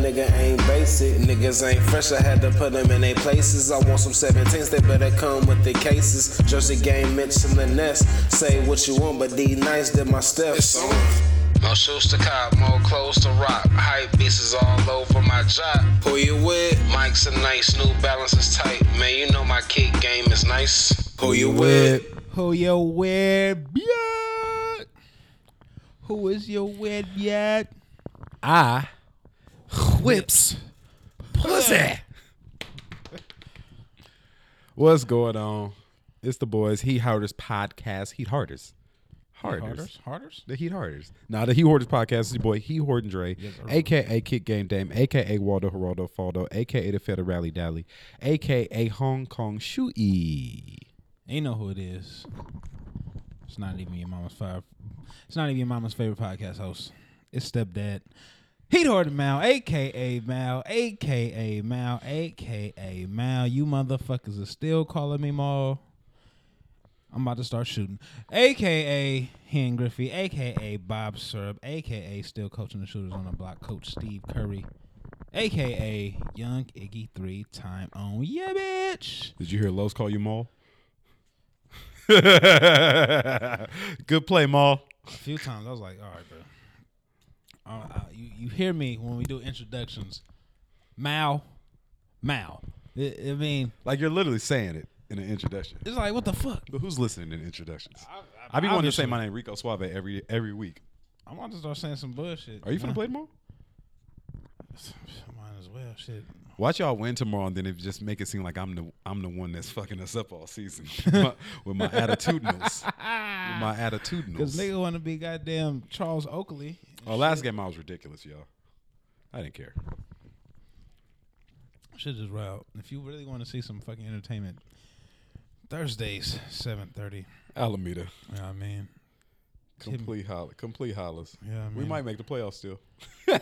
nigga ain't basic. Niggas ain't fresh, I had to put them in their places. I want some 17s, they better come with the cases. Jersey game, Mitchell and Ness. Say what you want, but D nice did my steps. It's on. More shoes to cop, more clothes to rock. Hype beats is all over my job. Who you with? Mike's a nice, New Balance is tight. Man, you know my kick game is nice. Who you with? Who you with yet? Who is your with yet? I whips pussy. What's going on? It's the boys Heat Hoarders podcast. Heat Hoarders. Hoarders. Harders? Harders? The Heat Hoarders. Now the Heat Hoarders podcast is your boy Heat Hoard and Dre, aka Kick Game Dame, aka Waldo Geraldo Faldo, aka the Federal Rally Dally, aka Hong Kong Shoey. Ain't know who it is. It's not even your mama's five. It's not even your mama's favorite podcast host. It's stepdad. Heat Hoarder Mal, aka Mal, aka Mal, aka Mal. You motherfuckers are still calling me Mal. I'm about to start shooting. AKA Hen Griffey, AKA Bob Syrup, AKA still coaching the shooters on the block, Coach Steve Curry, AKA Young Iggy three time on. Yeah, bitch. Did you hear Los call you Maul? Good play, Maul. A few times I was like, all right, bro. Uh, you, you hear me when we do introductions. Mal, Mal. I, I mean, Like you're literally saying it in an introduction. it's like, what the fuck? But who's listening in introductions? I- I, be wanting to say obviously. my name Rico Suave every every week. I'm about to start saying some bullshit. Are you finna play tomorrow? Might as well. Shit. Watch y'all win tomorrow, and then it just make it seem like I'm the I'm the one that's fucking us up all season with my, with my attitudinals. with my Because attitudinals. nigga want to be goddamn Charles Oakley. Oh, last game I was ridiculous, y'all. I didn't care. Shit just wild. If you really want to see some fucking entertainment, Thursdays, 7.30. Alameda, You know I mean? Complete holla, complete hollers. Yeah, I We mean- might make the playoffs still.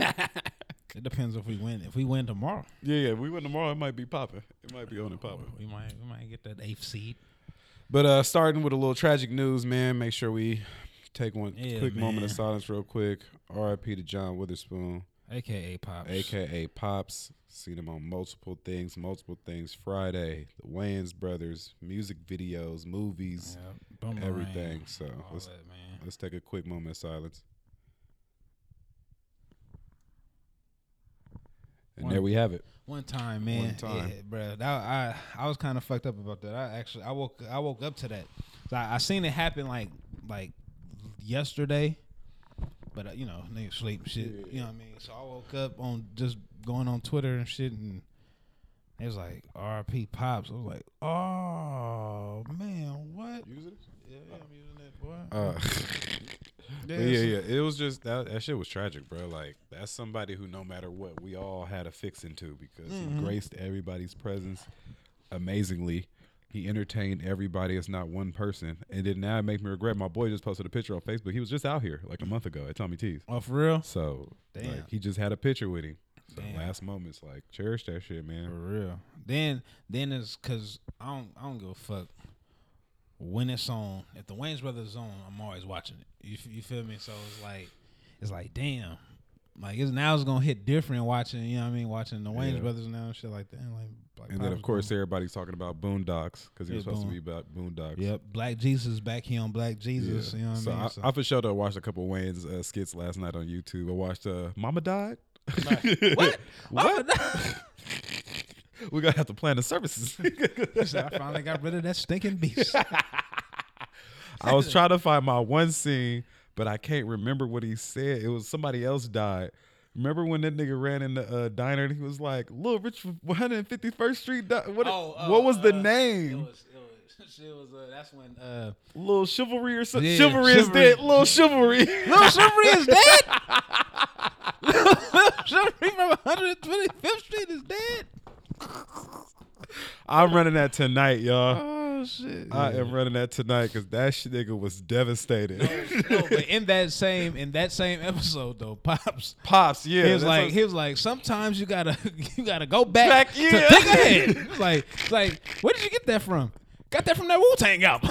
It depends if we win. If we win tomorrow, Yeah, yeah. We win tomorrow. It might be popping. It might be on and popping. we might we might get that eighth seed. But uh starting with a little tragic news, man. Make sure we take one Yeah, quick moment of silence, real quick. R.I.P. to John Witherspoon, AKA Pops. aka Pops. Seen him on multiple things, multiple things. Friday, the Wayans brothers, music videos, movies, Boomerang, everything. So let's that, man. let's take a quick moment of silence. And One- there we have it. One time, man. One time. yeah, bro. That, I I was kind of fucked up about that. I actually I woke I woke up to that. I, I seen it happen like like yesterday, but uh, you know niggas sleep and shit. You know what I mean. So I woke up on just going on Twitter and shit, and it was like R.P. Pops. I was like, oh man, what? Using Yeah, yeah, I'm using that boy. Uh, Yeah, yeah, yeah. It was just that that shit was tragic, bro. Like that's somebody who, no matter what, we all had a fix into because Mm-hmm. he graced everybody's presence amazingly. He entertained everybody. It's not one person. And then now it makes me regret. My boy just posted a picture on Facebook. He was just out here like a month ago at Tommy T's. Oh, for real? So Damn. like he just had a picture with him. So Damn. last moments, like cherish that shit, man. For real. Then then it's cause I don't I don't give a fuck when it's on. If the Wayans Brothers is on, I'm always watching it. You you feel me? So it's like it's like damn. Like it's now it's gonna hit different watching, you know what I mean, watching the Wayans Yeah. Brothers now and shit like that. Like Black And then of course going- everybody's talking about Boondocks because he was supposed to be about Boondocks. Yep, Black Jesus back here on Black Jesus. Yeah. You know what so I mean? I, I for sure watched a couple of Wayans uh, skits last night on YouTube. I watched uh, Mama Died. what? what? We're gonna have to plan the services. Said, I finally got rid of that stinking beast. I was trying to find my one scene, but I can't remember what he said. It was somebody else died. Remember when that nigga ran in the uh, diner and he was like, "Little Rich 151st Street." di- What, what was the name? Oh, It was, it was, it was uh, that's when uh, Little chivalry or something? Yeah, chivalry, is dead. Little chivalry. Little Chivalry is dead. Little Chivalry from 125th Street is dead. I'm running that tonight, y'all. Oh shit! I am running that tonight because that shit nigga was devastated. no, but in that same in that same episode though, pops. Pops, yeah. he was that's like, what- he was like, sometimes you gotta you gotta go back, Back, to yeah. think ahead. Like, it's like, where did you get that from? Got that from that Wu Tang album.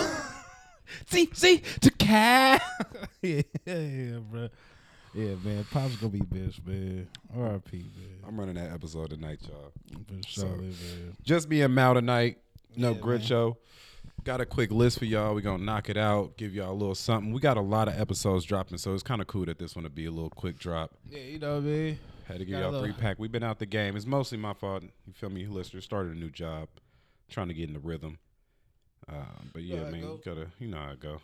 see, see, to cat. yeah, yeah, bro. Yeah, man. Pop's gonna be bitch, man. R.I.P. Man. I'm running that episode tonight, y'all. For sure, man. Just me and Mal tonight. No grit show. Got a quick list for y'all. we gonna knock it out, give y'all a little something. We got a lot of episodes dropping, so it's kind of cool that this one would be a little quick drop. Yeah, you know what I mean. Had to give y'all three pack. We've been out the game. It's mostly my fault. You feel me, listeners? Started a new job, trying to get in the rhythm. Um, but yeah, how it man, go. you gotta, you know how it go.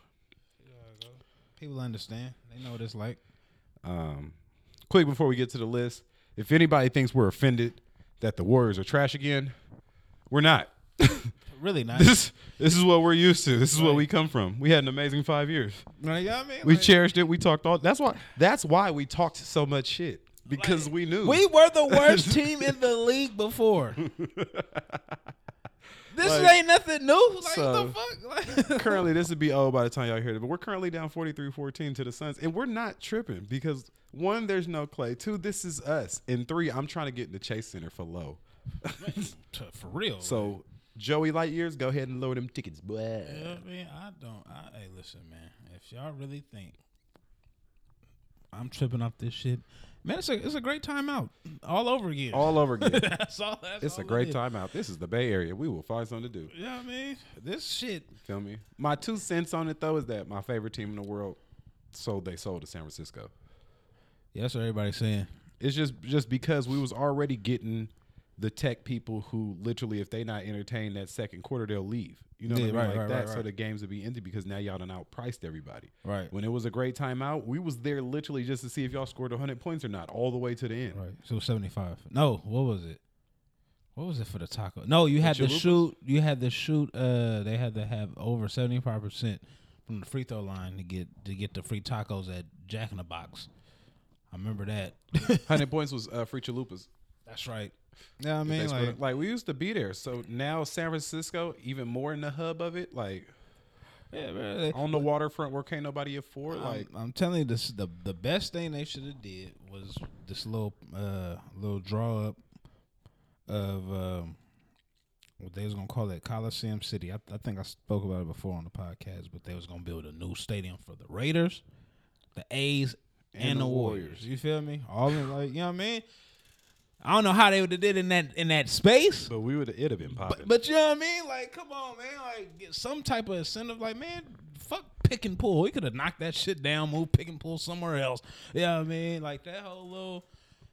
People understand. They know what it's like. Um, quick before we get to the list, if anybody thinks we're offended that the Warriors are trash again, we're not. Really not. this this is what we're used to. This is what we come from. We had an amazing five years. you know what I mean? We Like- cherished it. We talked all. That's why. That's why we talked so much shit because we knew We were the worst team in the league before. this Like, ain't nothing new. Like, so- what the fuck? Like, currently this would be old by the time y'all hear it, but we're currently down 43-14 to the Suns, and we're not tripping because one, there's no Clay. Two, this is us, and three, I'm trying to get in the Chase Center for low. for real. So Joey Light years, go ahead and lower them tickets, boy. You know I mean, I don't. I, hey, listen, man. If y'all really think I'm tripping off this shit, man, it's a it's a great timeout all over again. All over again. that's all. That's it's a great it time out. This is the Bay Area. We will find something to do. You know I mean? This shit. Feel me? My two cents on it though is that my favorite team in the world sold they sold to San Francisco. Yeah, that's what everybody's saying. It's just just because we was already getting the tech people who literally if they not entertain that second quarter they'll leave. You know Yeah, what I mean? right, like right, that. right, So the games would be empty because now y'all done outpriced everybody. Right. When it was a great timeout, we was there literally just to see if y'all scored 100 points or not, all the way to the end. Right. So seventy five. No, what was it? What was it for the taco? No, you had to shoot. You had to shoot. Uh, they had to have over seventy five percent from the free throw line to get to get the free tacos at Jack in the Box. I remember that. 100 points was uh, free chalupas. That's right. Yeah, I mean, like, like we used to be there. So now San Francisco, even more in the hub of it, like yeah, man, on the waterfront where can't nobody afford. I'm, Like I'm telling you, this the the best thing they should have did was this little uh little draw up of um what they was gonna call it Coliseum City. I, I think I spoke about it before on the podcast, but they was gonna build a new stadium for the Raiders, the A's, and, And the the Warriors. Warriors. You feel me? All in like you know what I mean. I don't know how they would have did in that in that space. but we would it'd have been popping. But, but you know what I mean? Like, come on, man. Like, get some type of incentive. Like, man, fuck Pick-n-Pull. He could have knocked that shit down, moved Pick-n-Pull somewhere else. You know what I mean? Like that whole little.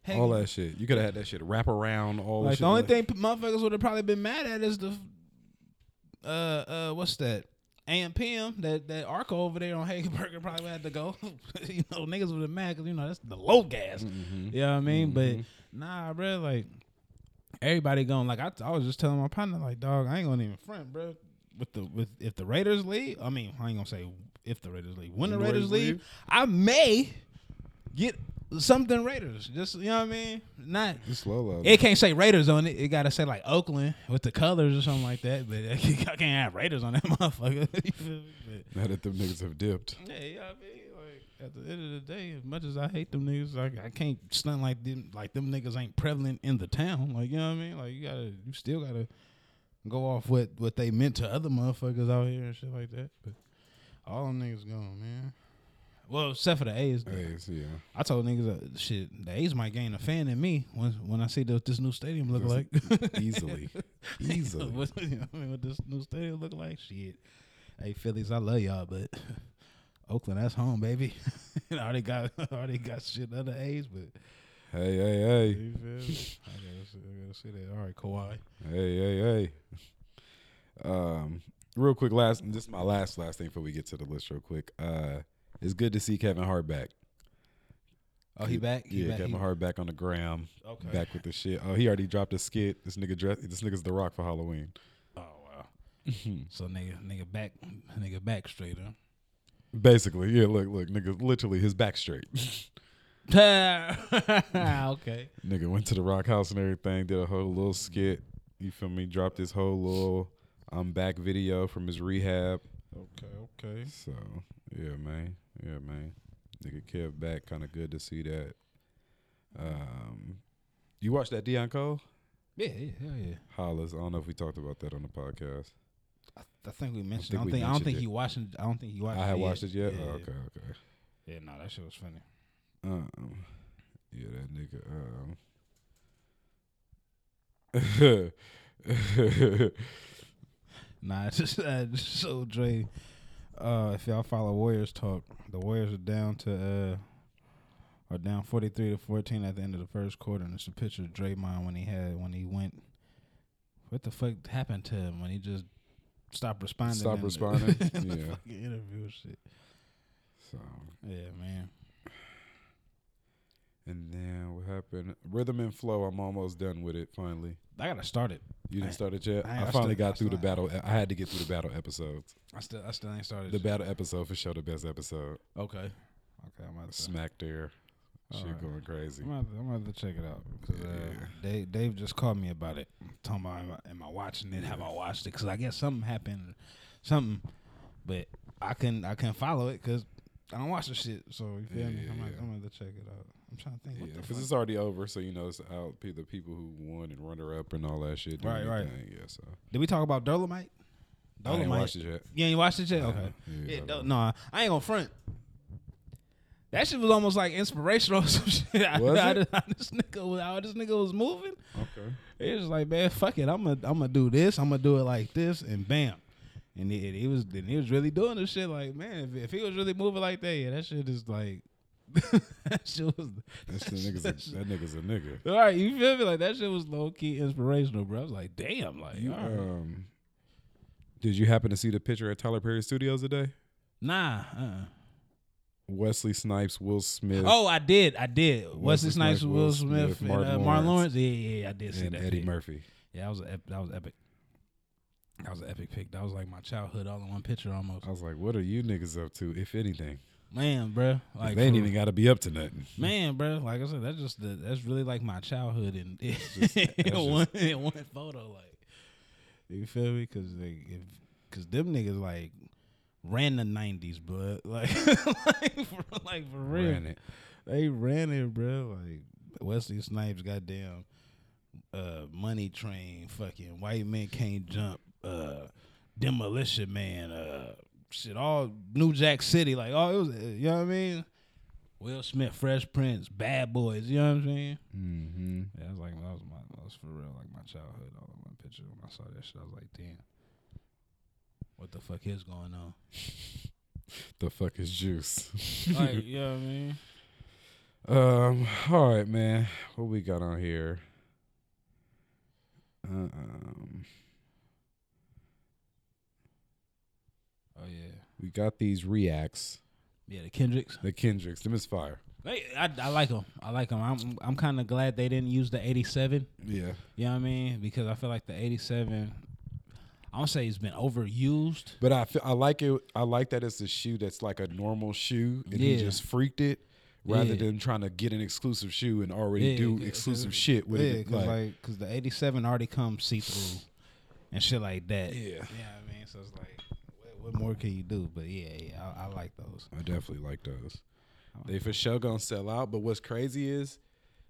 all that shit. You could have had that shit wrap around all Like shit the only like- thing motherfuckers would have probably been mad at is the, uh, uh, what's that? AM PM that that Arco over there on Hegenberger probably had to go. you know, niggas would have mad because you know that's the low gas. Mm-hmm. You know what I mean? But nah, bro, like everybody going like I, I was just telling my partner like, dog, I ain't gonna even front, bro. With the with if the Raiders leave, I mean, I ain't gonna say if the Raiders leave. When the the Raiders Raiders leave, leave? I may get something Raiders. Just you know what I mean? Not Just slow low. it can't say Raiders on it. It gotta say like Oakland with the colors or something like that. But I can't have Raiders on that motherfucker. You feel me? But, Now that them niggas have dipped. yeah, you know what I mean? Like at the end of the day, as much as I hate them niggas, like I can't stunt like them like them niggas ain't prevalent in the town. Like you know what I mean? Like you gotta you still gotta go off what what they meant to other motherfuckers out here and shit like that. But all them niggas gone, man. Well, except for the A's. though. Hey, yeah. I told niggas uh, shit. The A's might gain a fan in me when when I see what this new stadium look like. Easily. Easily. what, you know I mean, what this new stadium look like? Shit. Hey Phillies, I love y'all, but Oakland, that's home, baby. I already got I already got shit other A's, but Hey, hey, hey. you feel me? I gotta see, I gotta see that. All right, Kawhi. Hey, hey, hey. Um, real quick, last this is my last last thing before we get to the list real quick. Uh it's good to see Kevin Hart back. Oh, he back. He yeah, back. Kevin He- Hart back on the gram. Okay. Back with the shit. Oh, he already dropped a skit. This nigga dress. This nigga's The Rock for Halloween. Oh wow. so nigga, nigga back, nigga back straight, huh? Basically, yeah. Look, look, nigga, literally his back straight. okay. nigga went to the Rock House and everything. Did a whole little skit. You feel me? Dropped his whole little I'm back video from his rehab. Okay. Okay. So yeah, man. Yeah, man. Nigga Kev back. Kind of good to see that. Um, you watched that Deon Cole? Yeah, yeah, hell yeah. Hollis. I don't know if we talked about that on the podcast. I, I think we mentioned. I don't think. I don't think it. he watching. I don't think he watched. It. I had watched it yet. Yeah, Oh, okay, okay. Yeah, no, that shit was funny. Um, yeah, that nigga. Um. Nah, it's just, uh, just so Dre. Uh, if y'all follow Warriors talk, the Warriors are down to uh, are down forty three to fourteen at the end of the first quarter, and it's a picture of Draymond when he had when he went. What the fuck happened to him when he just stopped responding? Stopped responding? the Yeah. interview shit. so, Yeah, man. And then what happened? Rhythm and flow. I'm almost done with it. Finally, I gotta start it. you didn't start it yet. I- I, I finally still- got I through the battle. I had to get through the battle episodes. I still I still ain't started. The shit. battle episode for sure the best episode. Okay. Okay, I'm about to. Smack there, shit Alright. going crazy. I'm gonna, I'm to check it out because uh, Yeah. Dave, Dave just called me about it. Talking about am I, am I watching it? Have I watched it? Because I guess something happened, something, but I can I can follow it because I don't watch the shit. So you feel me? I'm, gonna, yeah. I'm gonna check it out. I'm trying to think. Yeah, what the because it's already over, so you know it's out. The people who won and runner up and all that shit. Right, right. Yeah, so Did we talk about Dolomite? I ain't watched it yet. You ain't watched it yet? Okay. Yeah, Yeah, know. I ain't gonna front. That shit was almost like inspirational. or Some shit. I- Was I- it? I- this nigga was how this nigga was moving. Okay. It was like, man, fuck it. I'm gonna I'm gonna do this. I'm gonna do it like this, and bam. And it, it, was and he was really doing this shit. Like, man, if, if he was really moving like that, yeah, that shit is like that shit was. That's the nigga's a, that nigga's a nigga. All right, you feel me? Like that shit was low key inspirational, bro. I was like, damn, like, You, right. um, did you happen to see the picture at Tyler Perry Studios today? nah. Uh-uh. Wesley Snipes, Will Smith, Oh, I did, I did. Wesley Wesley Snipes, Will Smith, Smith, and Martin uh, Martin Lawrence. Lawrence. Yeah, yeah, yeah, I did see and that. Eddie pic. Murphy. Yeah, that was a, that was epic. That was an epic pic. That was like my childhood all in one picture almost. I was like, what are you niggas up to, if anything? Man, bro, like they ain't even got to be up to nothing. Man, bro, like I said, that's just the, that's really like my childhood in, just- in one in one photo. Like, you feel me? Because they, if, cause them niggas like ran the nineties, bro. Like, like, for, like for real, Ran it. they ran it, bro. Like Wesley Snipes, goddamn, uh, Money Train, fucking White Men Can't Jump, uh, Demolition Man, uh, shit, all New Jack City, like, oh, it was, uh, you know what I mean? Will Smith, Fresh Prince, Bad Boys, you know what I'm saying? Mm-hmm. Yeah, that was like that was my that was for real, like my childhood. All in one picture. When I saw that shit, I was like, damn, what the fuck is going on? The fuck is juice? like, you know what I mean? Um. All right, man. What we got on here? Uh, um. Oh yeah, We got these reacts. yeah, the Kendricks. The Kendricks. Them is fire. They, I, I like them. I like them. I'm I'm kind of glad they didn't use the 87. Yeah. You know what I mean? Because I feel like the 87. I don't say it's been overused. But I feel, I like it. I like that it's a shoe that's like a normal shoe, and he just freaked it rather Yeah. than trying to get an exclusive shoe and already Yeah, do exclusive shit with yeah, it. Cause Like, like, cause the 87 already comes see through and shit like that. Yeah. You know I mean? So it's like, what, more can you do? But yeah, yeah, I, I like those. I definitely like those. They for sure gonna sell out. But what's crazy is,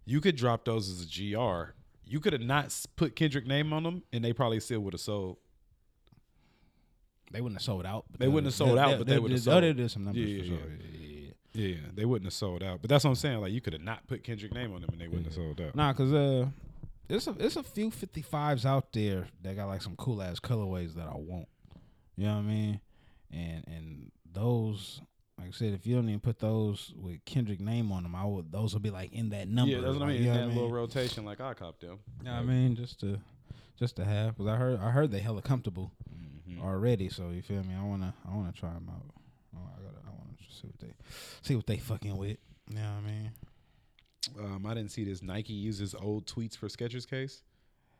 you could drop those as a gr. You could have not put Kendrick name on them, and they probably still would have sold. They wouldn't have sold out. But They wouldn't have sold out, but they sold. They did some numbers Yeah, for yeah, sure. yeah. Yeah, yeah, yeah. Yeah, they wouldn't have sold out. But that's what I'm saying. Like you could have not put Kendrick name on them, and they wouldn't have sold out. Nah, cause uh, there's a there's a few 55s out there that got like some cool ass colorways that I want. You know what I mean? And and those, like I said, if you don't even put those with Kendrick name on them, I would those will be like in that number. yeah, that's what I mean. you In know that I little rotation, like I copped them. You know what I mean? Just to just to have, cause I heard I heard they hella comfortable Mm-hmm. already. So you feel me? I wanna I wanna try them out. Oh, I gotta I wanna see what they see what they fucking with. You know what I mean? Um, I didn't see this. Nike uses old tweets for Skechers case.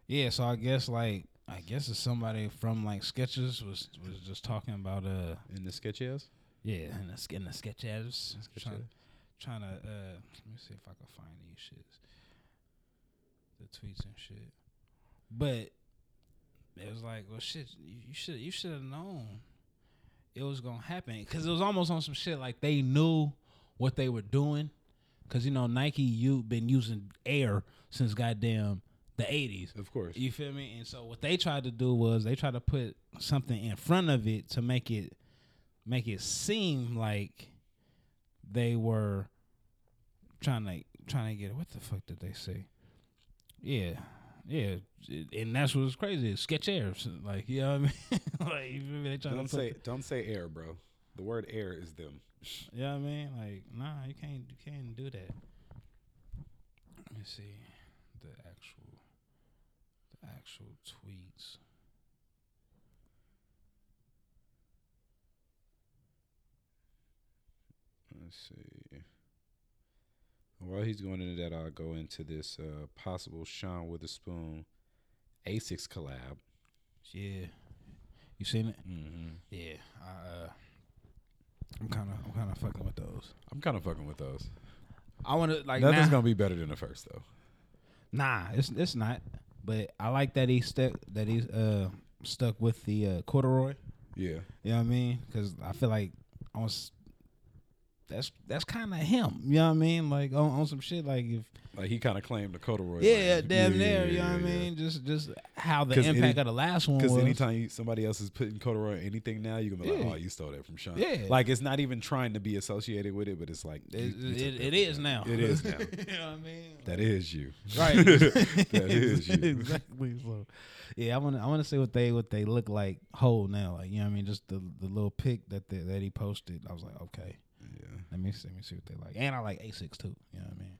Yeah, so I guess like I guess it's somebody from like Skechers was was just talking about uh in the Skechers. yeah in the in the Skechers trying, trying to uh let me see if I can find these shits. The tweets and shit. But it was like well shit you you should you should have known it was gonna happen. Because it was almost on some shit like they knew what they were doing. Because you know Nike you been using air since goddamn the 80s Of course. you feel me? And so what they tried to do was they tried to put something in front of it to make it make it seem like they were trying to trying to get what the fuck did they say? Yeah. Yeah, and that's what's crazy. is Sketch air, like you know what I mean. like you feel me? they trying Don't to put, say don't say air, bro. The word air is them. you know what I mean? Like, nah, you can't you can't do that. Let me see the actual the actual tweets. Let's see. While he's going into that, I'll go into this uh, possible Sean Wotherspoon Asics collab. Yeah, you seen it? Mm-hmm. Yeah, I, uh, I'm kind of I'm kind of fucking with those. I'm kind of fucking with those. I want to like Nothing's nah, gonna be better than the first though. nah, it's it's not. But I like that he stuck that he's uh stuck with the uh, corduroy. Yeah. You know what I mean? Because I feel like I was. That's that's kind of him. You know what I mean? Like on, on some shit. Like if Like he kind of claimed the corduroy. yeah, damn Yeah, near. yeah, You know what I yeah, yeah. mean? Just just how the impact any- of the last one. Because anytime you, somebody else is putting corduroy on anything now, you're gonna be like, Yeah. "Oh, you stole that from Sean." Yeah. like it's not even trying to be associated with it, but it's like it, you- you it, it is now. It is now. you know what I mean? that is you. Right. that is you. exactly. So, yeah, I want to I want to see what they what they look like whole now. Like you know what I mean? Just the the little pic that they, that he posted. I was like, okay, Yeah. let me see, let me see what they like. And I like Asics too. You know what I mean?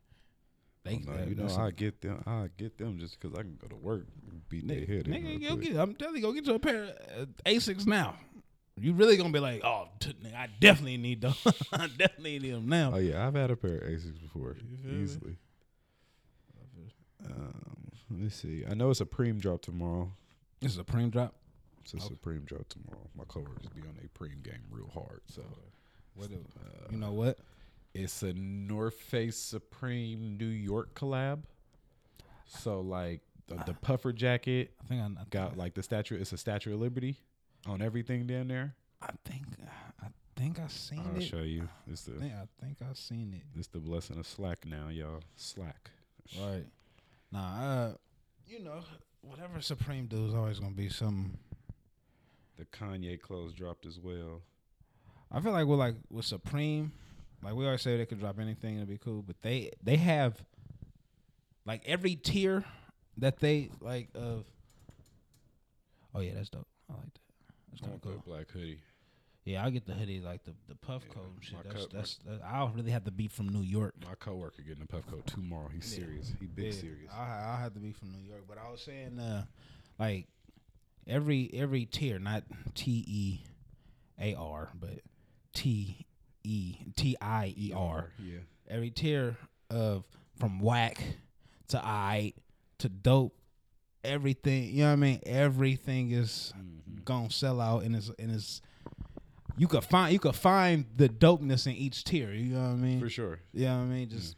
They, Oh, no, that- you know, I get them. I get them just because I can go to work and beat their nigga, head. in nigga, go quick. get. I'm telling you, go get you a pair of uh, Asics now. You really gonna be like, oh, t- nigga, I definitely need them. I definitely need them now. Oh yeah, I've had a pair of Asics before, easily. Um, let me see. I know it's a Supreme drop tomorrow. It's a Supreme drop. It's a Supreme drop tomorrow. My coworkers be on a Supreme game real hard. So What? do- you know what? it's a North Face Supreme New York collab. So like the, the puffer jacket I think I, I got like the statue. It's a Statue of Liberty on everything down there. I think I think I seen I'll it. show you. It's the I think I think I seen it. it's the blessing of slack now, y'all. Slack. Right. Nah, uh, you know, whatever Supreme do is always gonna be some. The Kanye clothes dropped as well. I feel like we're like with Supreme, like we always say they could drop anything and it'd be cool, but they they have like every tier that they like of. Oh yeah, that's dope. I like that. That's kind of cool. black hoodie. Yeah, I'll get the hoodie like the the puff Yeah, coat and shit. That's my- that's, that, I don't really have to be from New York. My coworker getting a puff coat tomorrow. He's Yeah. serious. He big Yeah, serious. I I have to be from New York, but I was saying, uh, like every every tier, not T E A R, but T E T I E R. Yeah. Every tier of from whack to I to dope, everything. You know what I mean? Everything is gonna sell out, and it's and it's. You could find you could find the dopeness in each tier. You know what I mean? For sure. You know what I mean? Just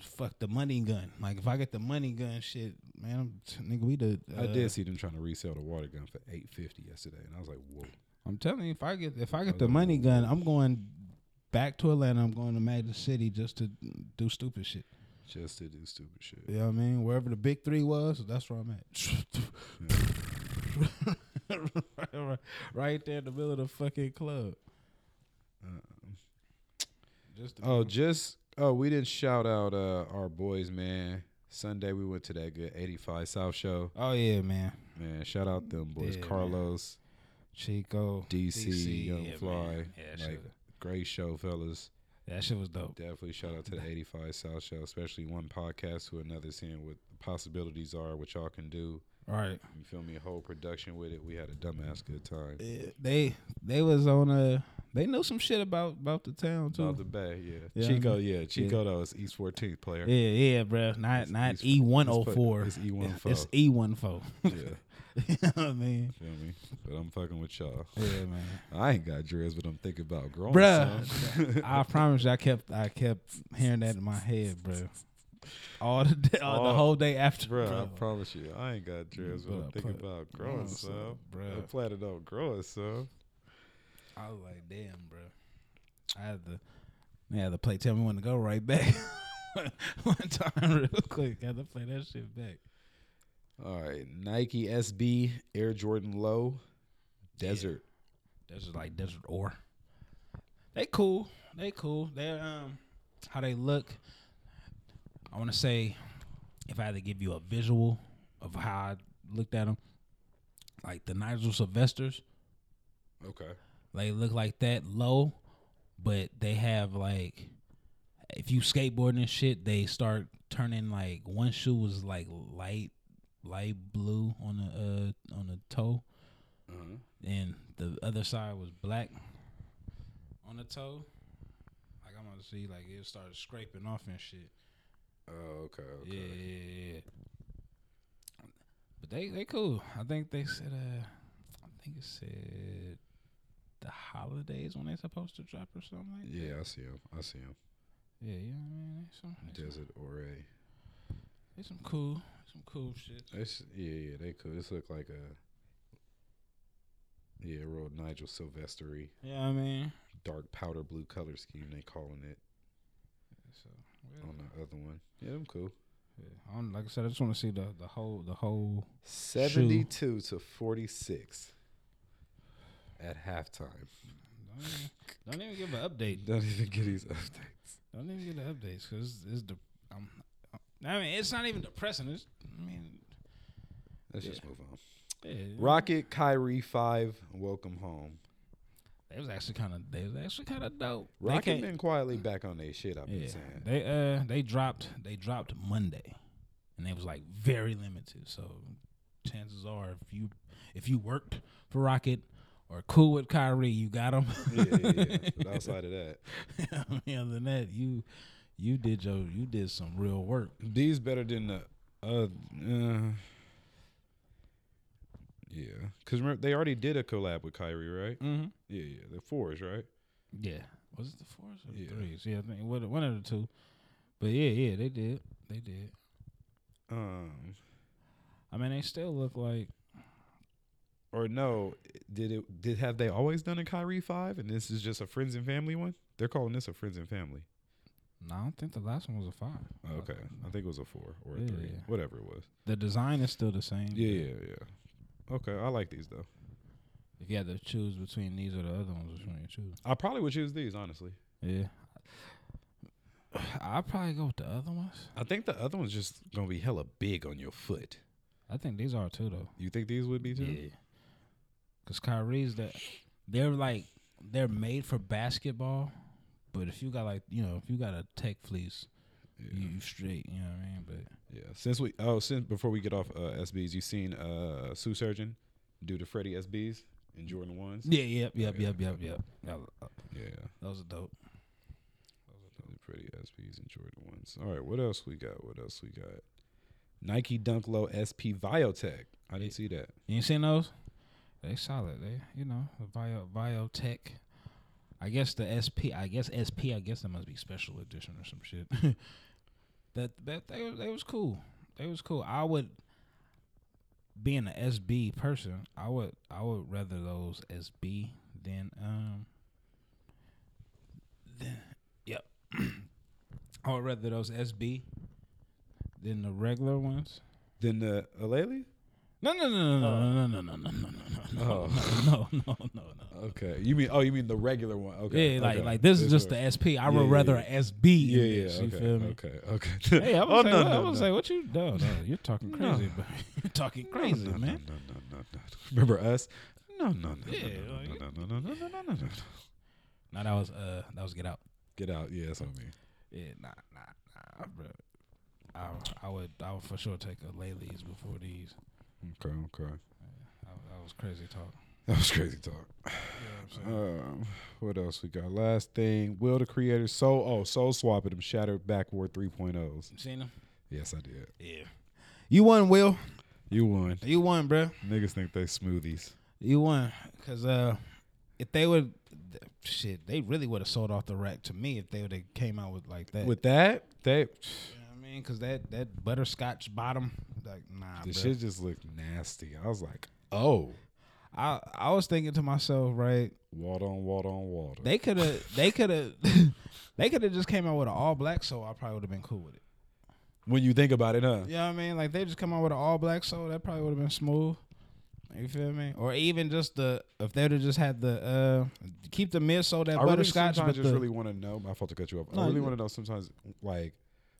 fuck the money gun. Like if I get the money gun shit, man, I'm, nigga, we the. Uh, I did see them trying to resell the water gun for eight fifty yesterday, and I was like, "Whoa!" I'm telling you, if I get if I get the money gun, I'm going back to Atlanta. I'm going to Magic City just to do stupid shit. Just to do stupid shit. You know what I mean? Wherever the big three was, that's where I'm at. right there in the middle of the fucking club. Just to Oh, just oh, we didn't shout out uh, our boys, man. Sunday we went to that good eighty five South show. oh yeah, man. Man, shout out them boys, Yeah, man. Chico, DC, Young yeah, Fly. man. Yeah, like shit- great show, fellas. that shit was dope. Definitely shout out to the 85 South Show, especially one podcast to another, seeing what the possibilities are, what y'all can do. All right. You feel me? Whole production with it. We had a dumbass good time. Yeah, they they was on a They know some shit about about the town too. About the Bay, yeah. Yeah, I Chico, mean- yeah. Chico though is East 14th player. yeah, yeah, bro. Not It's- not E one oh four. it's E14. It's E one four. Yeah, You know what I mean? feel me? But I'm fucking with y'all. Yeah, man. I ain't got dreads, but I'm thinking about growing Bruh. I promise you, I kept I kept hearing that in my head, bro. All the day, all, the Oh, whole day after, Bro, bro. I promise you, I ain't got dreads, but I'm thinking about growing some. some, bruh. I'm planning on growing some. I was like, damn, bro. I had to, I had to play. Tell me when to go right back. One time, real quick, I had to play that shit back. All right, Nike SB Air Jordan Low Desert. That's just like desert ore. They cool. They cool. They um, how they look. I want to say, if I had to give you a visual of how I looked at them, like the Nigel Sylvesters, Okay. they look like that low, but they have like, if you skateboarding and shit, they start turning like one shoe was like light, light blue on the uh on the toe, Uh-huh. and the other side was black on the toe. Like I'm gonna see, like it started scraping off and shit. Oh, okay. Okay. Yeah, yeah, yeah. But they they cool. I think they said uh, I think it said the holidays when they're supposed to drop or something like that. Yeah, I see him. I see him. Yeah, you know what I mean. They some, they Desert Ore. They some cool, some cool shit. It's, yeah, yeah, they cool. This look like a yeah, real Nigel Sylvestery Yeah, I mean. dark powder blue color scheme. They calling it So, on the other one. Yeah, them cool. yeah. I don't, like I said, I just want to see the the whole the whole. Seventy-two to forty-six at halftime. Don't even, don't even give an update. Don't even get these updates. Don't even get the updates because it's the. Um, I mean, it's not even depressing. It's, I mean, Let's Yeah. just move on. yeah, Rokit Kyrie five. Welcome home. They was actually kind of. They was actually kind of dope. Rokit been quietly back on their shit. I've been saying. they uh they dropped they dropped Monday, and it was like very limited. So chances are, if you if you worked for Rokit or cool with Kyrie, you got them. yeah, yeah, yeah. But outside of that, I mean, other than that, you you did your you did some real work. these better than the uh, uh yeah. Because remember they already did a collab with Kyrie, right? Mm-hmm. Yeah, yeah. The fours, right? Yeah, was it the fours or the threes? Yeah, I think one one of the two. But yeah, yeah, they did, they did. Um, I mean, they still look like or no? Did it? Did have they always done a Kyrie five, and this is just a friends and family one? They're calling this a friends and family. No, I don't think the last one was a five. Okay, I think it was a four or a Yeah, three, yeah. whatever it was. The design is still the same. Yeah, yeah, yeah. Okay, I like these though. If you had to choose between these or the other ones, which one you choose? I probably would choose these honestly. Yeah. I'd probably go with the other ones. I think the other one's just gonna be hella big on your foot. I think these are too though. You think these would be too? Yeah. Cause Kyrie's that they're like they're made for basketball, but if you got like you know if you got a tech fleece, you, you straight. You know what I mean? But Yeah. Since we oh since before we get off uh, SBs, you seen uh Shoe Surgeon do the Freddie SBs and Jordan ones? yeah, yep, yep, Yeah, yep, yep, yep. Yeah, Yeah. those are dope. The Freddie SBs and Jordan ones. All right, what else we got? What else we got? Nike Dunk Low SP Biotech. I didn't see that. You ain't seen those? They solid. They you know the bio biotech. I guess the SP. I guess SP. I guess that must be special edition or some shit. that that they was- they was cool. They was cool. I would being an SB person. I would I would rather those SB than um. Than, yep. I would rather those SB than the regular ones. Than the Alele? No, no, no, no, no, no, no, no, no, no, no, Oh. no, no, no, no, no. Okay. You mean oh you mean the regular one. Okay. Yeah, like like this is just the SP. I would rather yeah. a SB. Yeah, yeah, okay. You feel me? Okay, okay. Hey, I was oh, say, no, what, no, I was no. say, what you? No, no, you're talking crazy, but you're talking crazy, no, no, man. No, no, no, no. Remember us? No, no, no, no, no, no, no, no, no, no, no, no. That was uh, that was Get Out. Get out. Yeah, that's what I mean. Yeah, nah, nah, nah, bro. I, I would, I would for sure take a Laylee's before these. Okay, okay. That, that was crazy talk. That was crazy talk. Um, what else we got? Last thing, Will the Creator Soul oh Soul Swapping them Shattered Backboard 3.0s. Seen him? Yes, I did. Yeah. You won, Will. You won. You won, bruh. Niggas think they smoothies. You won. Cause uh, if they would, shit, they really would have sold off the rack to me if they would have came out with like that. With that, they You know what I mean, cause that that butterscotch bottom, like nah, the shit just looked nasty. I was like, oh, I I was thinking to myself, right? water on water on water. They could have, they could have, they could have just came out with an all black soul. I probably would have been cool with it. when you think about it, huh? You know what I mean? Like they just come out with an all black soul, that probably would have been smooth. You feel me? Or even just the if they'd have just had the uh keep the midsole that I really butterscotch, sometimes but just the, really want to know. My fault to cut you off. No, I really want to know sometimes, like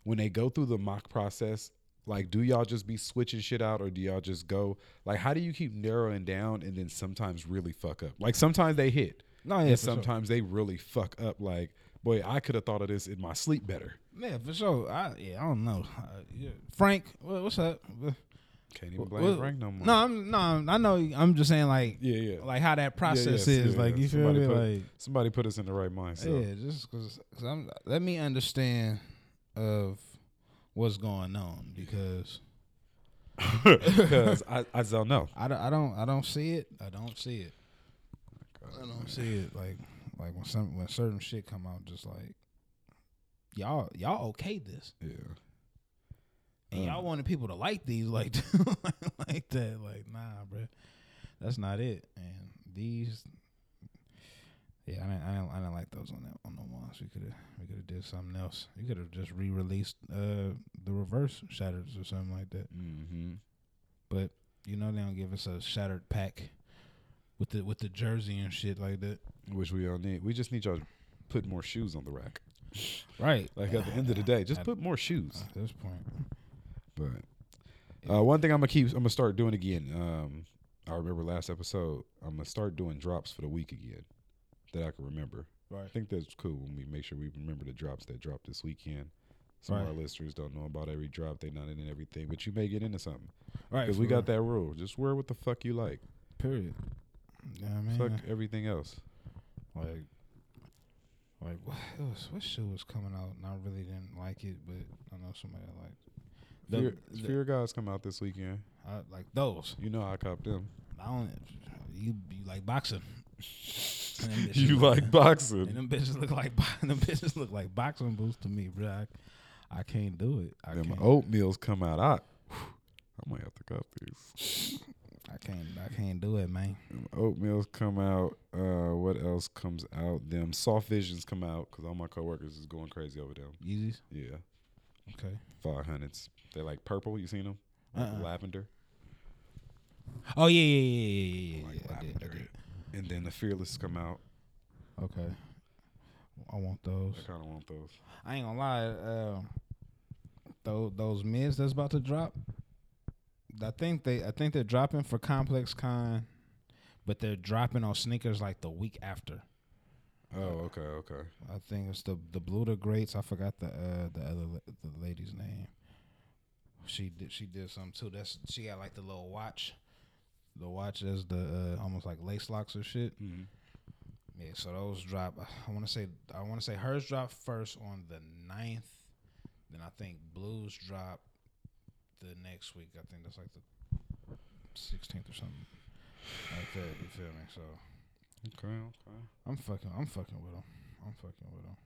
when they go through the mock process, like do y'all just be switching shit out, or do y'all just go like how do you keep narrowing down and then sometimes really fuck up? Like sometimes they hit, no, yeah, and for sure. sometimes they really fuck up. Like boy, I could have thought of this in my sleep better. yeah, for sure. I yeah, I don't know. Uh, yeah. Frank, what, what's up? Can't even blame Frank no more. No, I'm no, I know. I'm just saying like yeah, yeah. like how that process yes, is. yeah, like yeah. you feel Somebody me? put- like Somebody put us in the right mindset. yeah, just because I'm let me understand of what's going on because Because I, I don't know. I don't, I don't I don't see it. I don't see it. I don't see it. Like like when some when certain shit come out, just like y'all y'all okay this, Yeah. and Um, y'all wanted people to like these like like that. Like nah, bro, that's not it. And these. Yeah, I didn't, I didn't, I didn't like those on that on the ones. We could have, we could have did something else. You could have just re-released uh the reverse shatters or something like that. Mm-hmm. But you know they don't give us a shattered pack with the with the jersey and shit like that. Which we all need. We just need y'all to put more shoes on the rack. Right. Like at the end of the day, just At- put more shoes. At this point. But uh, one thing I'm gonna keep, I'm gonna start doing again. Um, I remember last episode. I'm gonna start doing drops for the week again that I can remember. I think that's cool when we make sure we remember the drops that dropped this weekend. Some of our listeners don't know about every drop; they not in and everything, but you may get into something Right. because we got that rule. Just wear what the fuck you like. period. Yeah, I mean, Fuck everything else. like, like what was, what shoe was coming out, and I really didn't like it, but I know somebody that liked. The- Fear, the- Fear Gods come out this weekend. I like those. You know I copped them. I don't. You you like boxing? And them bitches You look- like boxing? And them bitches look like them bitches look like boxing boots to me, bro. I, I can't do it. I oatmeals come out. I, I might have to cop these. I can't. I can't do it, man. Them oatmeals come out. Uh, what else comes out? Them soft visions come out because all my coworkers is going crazy over them. Yeezys. Yeah, Okay. five hundreds. They're like purple. You seen them? Uh-uh. Lavender. Oh yeah, yeah, yeah, yeah, yeah, yeah. Like yeah. I did, I did. And then the fearless come out. Okay. I want those. I kind of want those. I ain't gonna lie. Uh, those those mids that's about to drop. I think they. I think they're dropping for Complex Con, but they're dropping on sneakers like the week after. Oh, okay, okay. I think it's the the Blue the Greats. I forgot the uh the other la- the lady's name. She did she did something too. That's she got like the little watch. The watch is the uh, almost like lace locks or shit. Mhm. Yeah, so those drop. I want to say I want to say hers drop first on the 9th. Then I think blues drop the next week. I think that's like the sixteenth or something like that. You feel me? So Okay, okay. I'm fucking. I'm fucking with them. I'm fucking with them.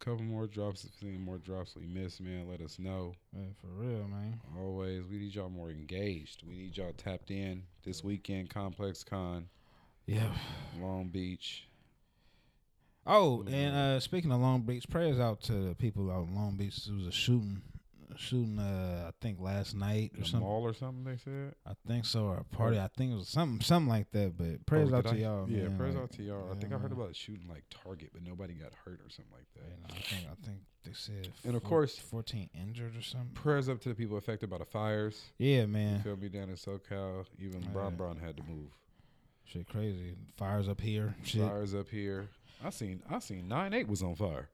Couple more drops. If any more drops we miss, man, let us know. Yeah, for real, man. Always, we need y'all more engaged. We need y'all tapped in this weekend. Complex Con, Yeah. Long Beach. Oh, and uh, speaking of Long Beach, prayers out to the people out in Long Beach. It was a shooting, shooting. Uh, I think last night or The something. mall or something. They said. I think so, or a party. I think it was something, something like that. But prayers Oh, out to I- y'all. Yeah, man. prayers like, out to y'all. I think I heard about shooting like Target, but nobody got hurt or something like that. You know, I think I think they said. And of four- course- fourteen injured or something. Prayers up to the people affected by the fires. Yeah, You man. feel me down in SoCal. Even Yeah. Brown Brown had to move. Shit, crazy. Fires up here. Shit. Fires up here. I seen I seen nine eight was on fire.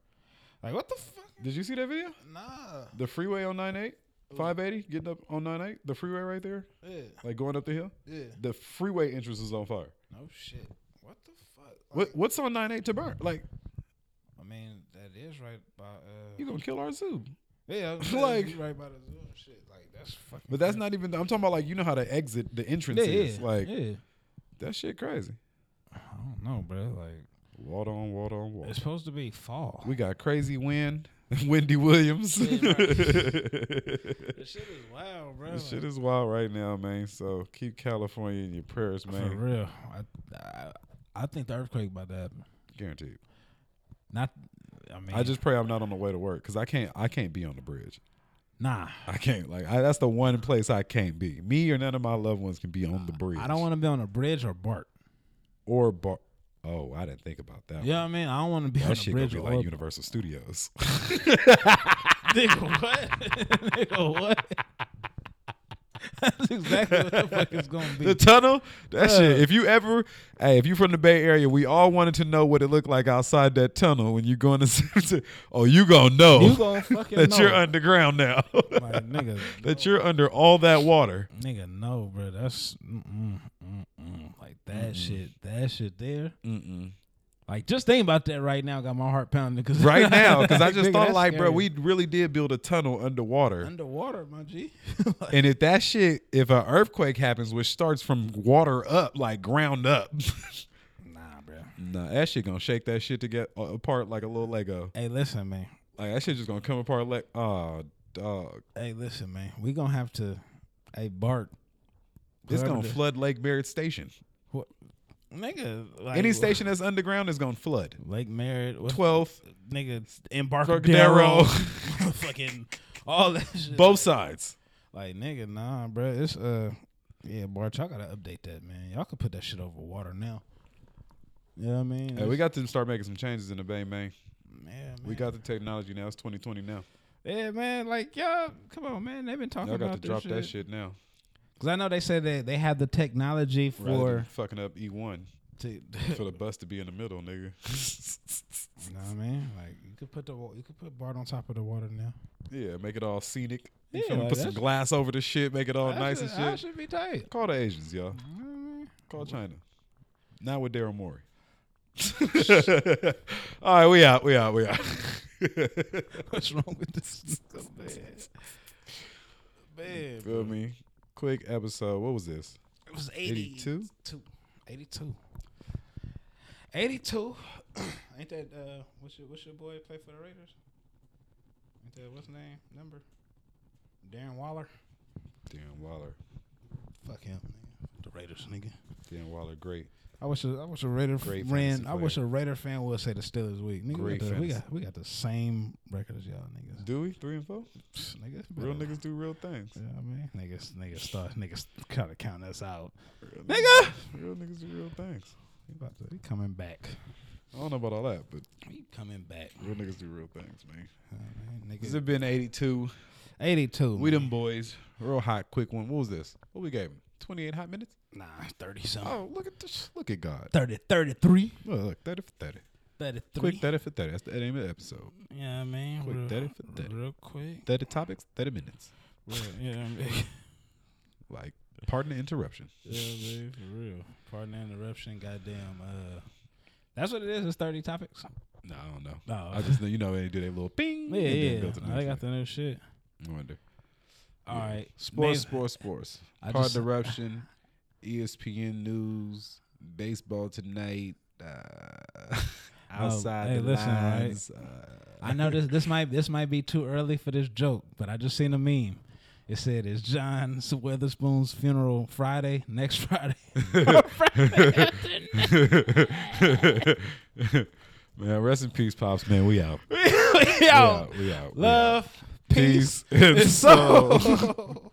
Like what the fuck? Did you see that video? Nah. The freeway on nine eight. 580 getting up on 98, the freeway right there, Yeah, like going up the hill. yeah. The freeway entrance is on fire. No shit. What the fuck? What what's on 98 to burn? Like I mean, that is right by. Uh, you gonna kill our zoo? yeah, like- like right by the zoo and shit. Like that's fucking. But that's crazy. not even. I'm talking about like you know how to exit, the entrance Yeah, is. yeah, Like yeah. that shit crazy. I don't know, bro. Like Water on water on water. it's supposed to be fall. We got crazy wind, Wendy Williams. Yeah, right. this This shit is wild, bro. shit is wild right now, man. So keep California in your prayers, man. for real. I, I I think the earthquake about to happen. Guaranteed. Not. I mean, I just pray I'm not on the way to work because I can't. I can't be on the bridge. nah. I can't. Like I, that's the one place I can't be. Me or none of my loved ones can be on the bridge. I don't want to be on a bridge or BART. or bar. Oh, I didn't think about that. You know I mean? I don't want to be on That a shit gonna bridge be like Universal Studios. Nigga, what? Nigga, what? That's exactly what the fuck it's gonna be. the tunnel, that shit. If you ever, hey, if you from the Bay Area, we all wanted to know what it looked like outside that tunnel when you going to. oh, you gonna know you gonna fucking know. that know. you're underground now. like nigga, that you're under all that water. nigga, no, bro. That's mm-mm, mm-mm. like that shit. That shit there. Mm-mm. Like just think about that right now. Got my heart pounding because Right now, because I just thought like, bro, we really did build a tunnel underwater. underwater, my G. Like, And if that shit, if an earthquake happens, which starts from water up, like ground up, nah, bro. nah, that shit gonna shake that shit to get uh, apart like a little Lego. Hey, listen, man. Like that shit just gonna come apart like, oh, dog. Hey, listen, man. We gonna have to. Hey, Bart. It's gonna flood Lake Merritt Station. What, nigga? Like, Any station that's underground is gonna flood. Lake Merritt, what's- 12th, nigga, Embarcadero. Fucking all that shit. both sides. Like nigga, nah, bro. It's uh, yeah, Bart, y'all gotta update that, man. Y'all could put that shit over water now. You know what I mean? Hey, we got to start making some changes in the Bay, man. yeah, man. We got the technology now. It's 2020 now. yeah, man. Like y'all, come on, man. They've been talking Y'all got about to drop this that shit now. Cause I know they said that they have the technology for. fucking up E1 for the bus to be in the middle, nigga. you know what I mean? Like you could put the you could put Bart on top of the water now. yeah, make it all scenic. You Yeah, like Put some glass over the shit, make it all nice should- and That shit. should be tight. Call the Asians, y'all. You know what I mean? Call China. Not with Daryl Morey. all right, we out. We out. We out. What's wrong with this? man? Man, Feel me? Quick episode. What was this? It was 82? 82. 82. 82. Ain't that uh what's your what's your boy play for the Raiders? Ain't that what's his name? Number? Darren Waller? Dan Waller. Fuck him, nigga. The Raiders, nigga. Dan Waller, great. I wish a, I wish a Raider Great ran. I wish a Raider fan would say the Steelers week. Nigga, Great we, got the, we got we got the same record as y'all niggas. Do we? Three and four? Psh, nigga, Real better- niggas do real things. You know I mean? Niggas niggas start niggas kind of count us out. Real Nigga! Real niggas do real things. He about to he coming back. I don't know about all that, but He coming back. real niggas do real things, man. You know what I mean? Has it been 82? 82. We man. them boys. Real hot, quick one. What was this? What we gave him? 28 hot minutes? Nah, 30 something. Oh, look at this. Look at God. 30, 33. Look, look 30 for 30. 33. Quick 30 for 30. That's the name of the episode. Yeah, I mean. Quick real, 30 for 30. Real quick. 30 topics, 30 minutes. Real, yeah, I mean. Like, pardon the interruption. yeah, man, for real. Pardon the interruption. Goddamn. Uh, that's what it is. It's 30 topics. No, I don't know. No. I just know, you know, they do their little ping. Yeah, yeah. go to the Nah, they got next the new shit. I wonder. All Yeah. right. Sports, sports, sports. Just- eruption. E ESPN News. Baseball tonight. Uh, outside hey, the listen, right? lines. Uh, I know this this might this might be too early for this joke, but I just seen a meme. It said, "Is John Witherspoon's funeral Friday? Next Friday?" man, rest in peace, pops. Man, we out. We out. We out. we out. love, peace, peace and soul.